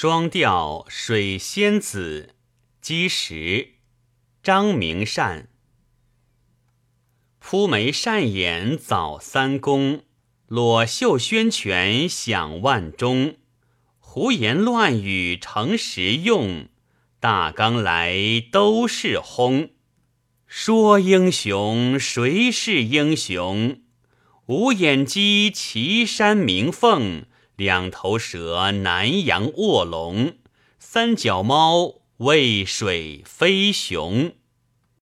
双调水仙子，积石，张明善。扑眉善眼早三公，裸袖宣泉响万钟。胡言乱语成实用，大纲来都是轰。说英雄谁是英雄？五眼鸡岐山鸣凤。两头蛇，南阳卧龙；三脚猫，渭水飞熊。